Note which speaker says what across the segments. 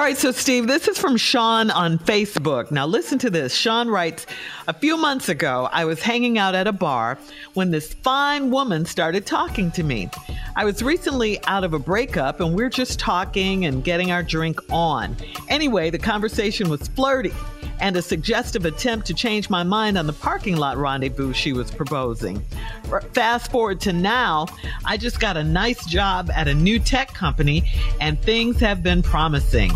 Speaker 1: All right, so Steve, this is from Sean on Facebook. Now, listen to this. Sean writes A few months ago, I was hanging out at a bar when this fine woman started talking to me. I was recently out of a breakup and we're just talking and getting our drink on. Anyway, the conversation was flirty and a suggestive attempt to change my mind on the parking lot rendezvous she was proposing. Fast forward to now, I just got a nice job at a new tech company and things have been promising.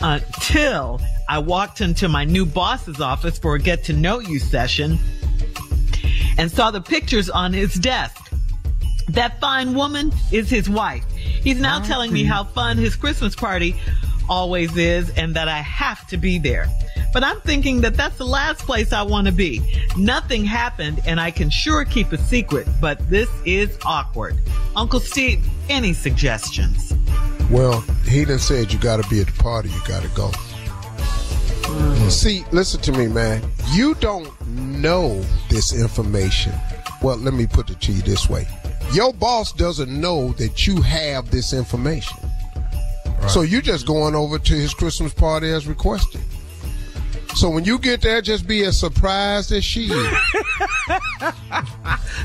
Speaker 1: Until I walked into my new boss's office for a get to know you session and saw the pictures on his desk. That fine woman is his wife. He's now telling me how fun his Christmas party always is and that I have to be there. But I'm thinking that that's the last place I want to be. Nothing happened and I can sure keep a secret, but this is awkward. Uncle Steve, any suggestions?
Speaker 2: Well, he done said you got to be at the party, you got to go. See, listen to me, man. You don't know this information. Well, let me put it to you this way. Your boss doesn't know that you have this information. So you're just going over to his Christmas party as requested. So when you get there, just be as surprised as she is.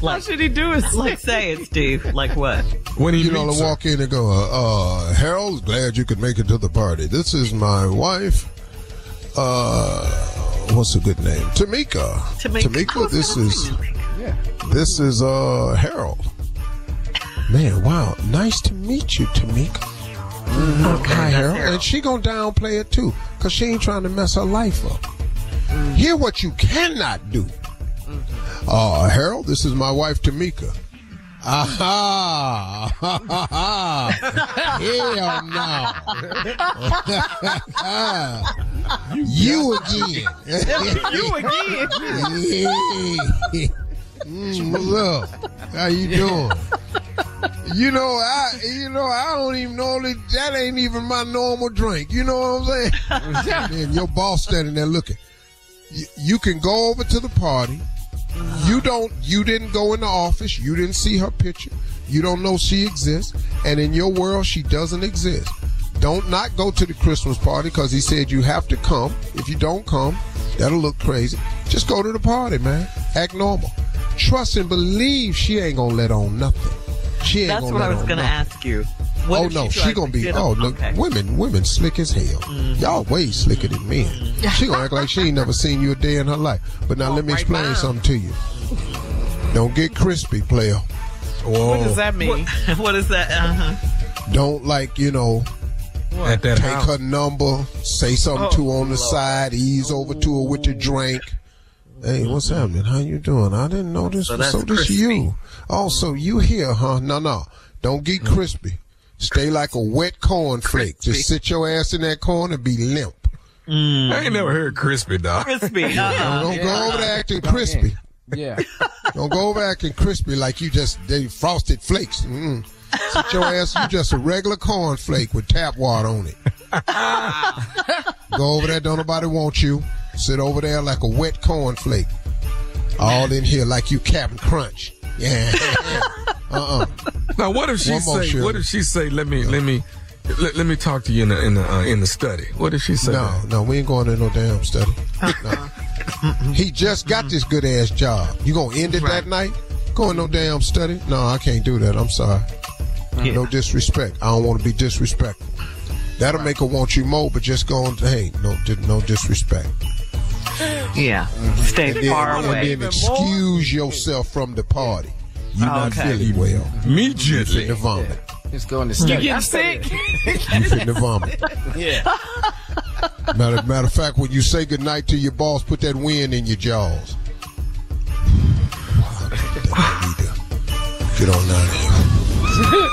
Speaker 1: How should he do it? Like say it, Steve. Like what?
Speaker 2: When he you know, to walk in and go, uh, uh, Harold, glad you could make it to the party. This is my wife. Uh, what's a good name? Tamika.
Speaker 1: Tamika.
Speaker 2: Tamika this is, yeah. this is, uh, Harold. Man, wow. Nice to meet you, Tamika. Mm-hmm. Okay, Hi, Harold. Harold. And she gonna downplay it too, cause she ain't trying to mess her life up. Mm-hmm. Hear what you cannot do. Mm-hmm. Uh, Harold, this is my wife Tamika. Aha! Hell no! you again.
Speaker 1: you
Speaker 2: again. mm, what's up? How you doing? You know, I you know, I don't even know that that ain't even my normal drink. You know what I'm saying? and your boss standing there looking. You, you can go over to the party. You don't. You didn't go in the office. You didn't see her picture. You don't know she exists. And in your world, she doesn't exist. Don't not go to the Christmas party because he said you have to come. If you don't come, that'll look crazy. Just go to the party, man. Act normal. Trust and believe she ain't gonna let on nothing. She ain't
Speaker 1: That's
Speaker 2: gonna
Speaker 1: what I was going to ask you. What
Speaker 2: oh no,
Speaker 1: she,
Speaker 2: she gonna be. Oh look,
Speaker 1: Okay.
Speaker 2: women, women slick as hell.
Speaker 1: Mm-hmm.
Speaker 2: Y'all way slicker than men. She gonna act like she ain't never seen you a day in her life. But now let me
Speaker 1: right
Speaker 2: explain
Speaker 1: now.
Speaker 2: something to you. Don't get crispy, player.
Speaker 3: What does that mean?
Speaker 1: What, what is that? Uh-huh.
Speaker 2: Don't like you know
Speaker 3: at that
Speaker 2: Take
Speaker 3: house.
Speaker 2: her number, say something
Speaker 1: Oh,
Speaker 2: to her on the side, ease over to her with the drink. Hey, mm-hmm. what's happening? How you doing? I didn't know this
Speaker 4: So
Speaker 2: was so this
Speaker 4: crispy.
Speaker 2: you. Oh, so mm-hmm. you here, huh? No, no. Don't get mm-hmm. crispy. Stay like a wet cornflake. Just sit your ass in that corner and be limp. Mm.
Speaker 3: I ain't never heard crispy, dog.
Speaker 1: Crispy. Uh-uh.
Speaker 2: Don't go over there acting crispy.
Speaker 5: Yeah.
Speaker 2: Don't go over acting crispy like you just they frosted flakes. Mm. Sit your ass, you just a regular cornflake with tap water on it. go over there, don't nobody want you. Sit over there like a wet cornflake. All in here like you Captain Crunch. Yeah. uh-uh.
Speaker 3: Now, what if she
Speaker 2: One
Speaker 3: say?
Speaker 2: Shirley.
Speaker 3: What if she say? Let me, let me, let, let me talk to you in the in the uh, in the study. What did she say?
Speaker 2: No,
Speaker 3: that?
Speaker 2: no, we ain't going to no damn study. No. he just got this good ass job. You gonna end it that night? Going no damn study? No, I can't do that. I'm sorry. No disrespect. I don't want to be disrespectful. That'll make her want you more, but just go on. Hey, no, no disrespect.
Speaker 1: Yeah. Mm-hmm. Stay
Speaker 2: And then,
Speaker 1: far
Speaker 2: and
Speaker 1: away.
Speaker 2: then excuse yourself from the party. You're oh, not
Speaker 1: Okay.
Speaker 2: feeling well. Me, You
Speaker 3: Immediately.
Speaker 2: finna vomit.
Speaker 5: Just going to study.
Speaker 1: You getting sick?
Speaker 2: You finna vomit.
Speaker 5: Yeah.
Speaker 2: Matter, matter of fact, when you say goodnight to your boss, put that wind in your jaws. I need to Get on down here.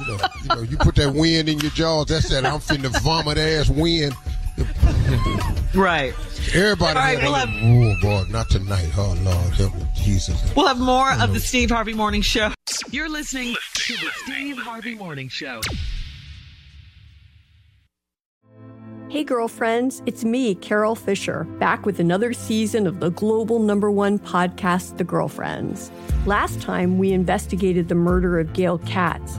Speaker 2: you, know, you know, you put that wind in your jaws. That's that I'm finna vomit ass wind.
Speaker 1: Right.
Speaker 2: Everybody,
Speaker 1: All right, we'll have-
Speaker 2: oh boy, not tonight. Oh Lord, help me, Jesus.
Speaker 1: We'll have more of the Steve Harvey Morning Show. You're listening to the Steve Harvey Morning Show.
Speaker 6: Hey, girlfriends, it's me, Carol Fisher, back with another season of the global number one podcast, The Girlfriends. Last time, we investigated the murder of Gail Katz.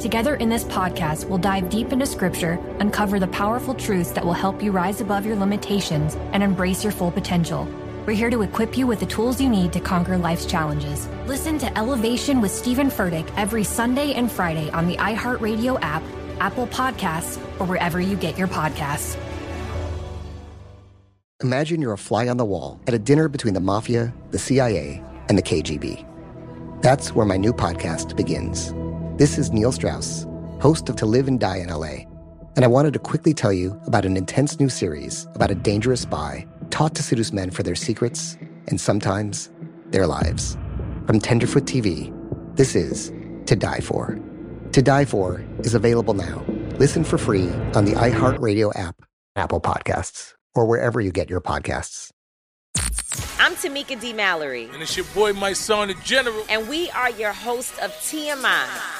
Speaker 7: Together in this podcast, we'll dive deep into scripture, uncover the powerful truths that will help you rise above your limitations and embrace your full potential. We're here to equip you with the tools you need to conquer life's challenges. Listen to Elevation with Stephen Furtick every Sunday and Friday on the iHeartRadio app, Apple Podcasts, or wherever you get your podcasts.
Speaker 8: Imagine you're a fly on the wall at a dinner between the mafia, the CIA, and the KGB. That's where my new podcast begins. This is Neil Strauss, host of To Live and Die in LA, and I wanted to quickly tell you about an intense new series about a dangerous spy taught to seduce men for their secrets and sometimes their lives. From Tenderfoot TV, this is To Die For. To Die For is available now. Listen for free on the iHeartRadio app, Apple Podcasts, or wherever you get your podcasts.
Speaker 9: I'm Tamika D. Mallory,
Speaker 10: And it's your boy, Mysonne, the general.
Speaker 9: and we are your hosts of TMI.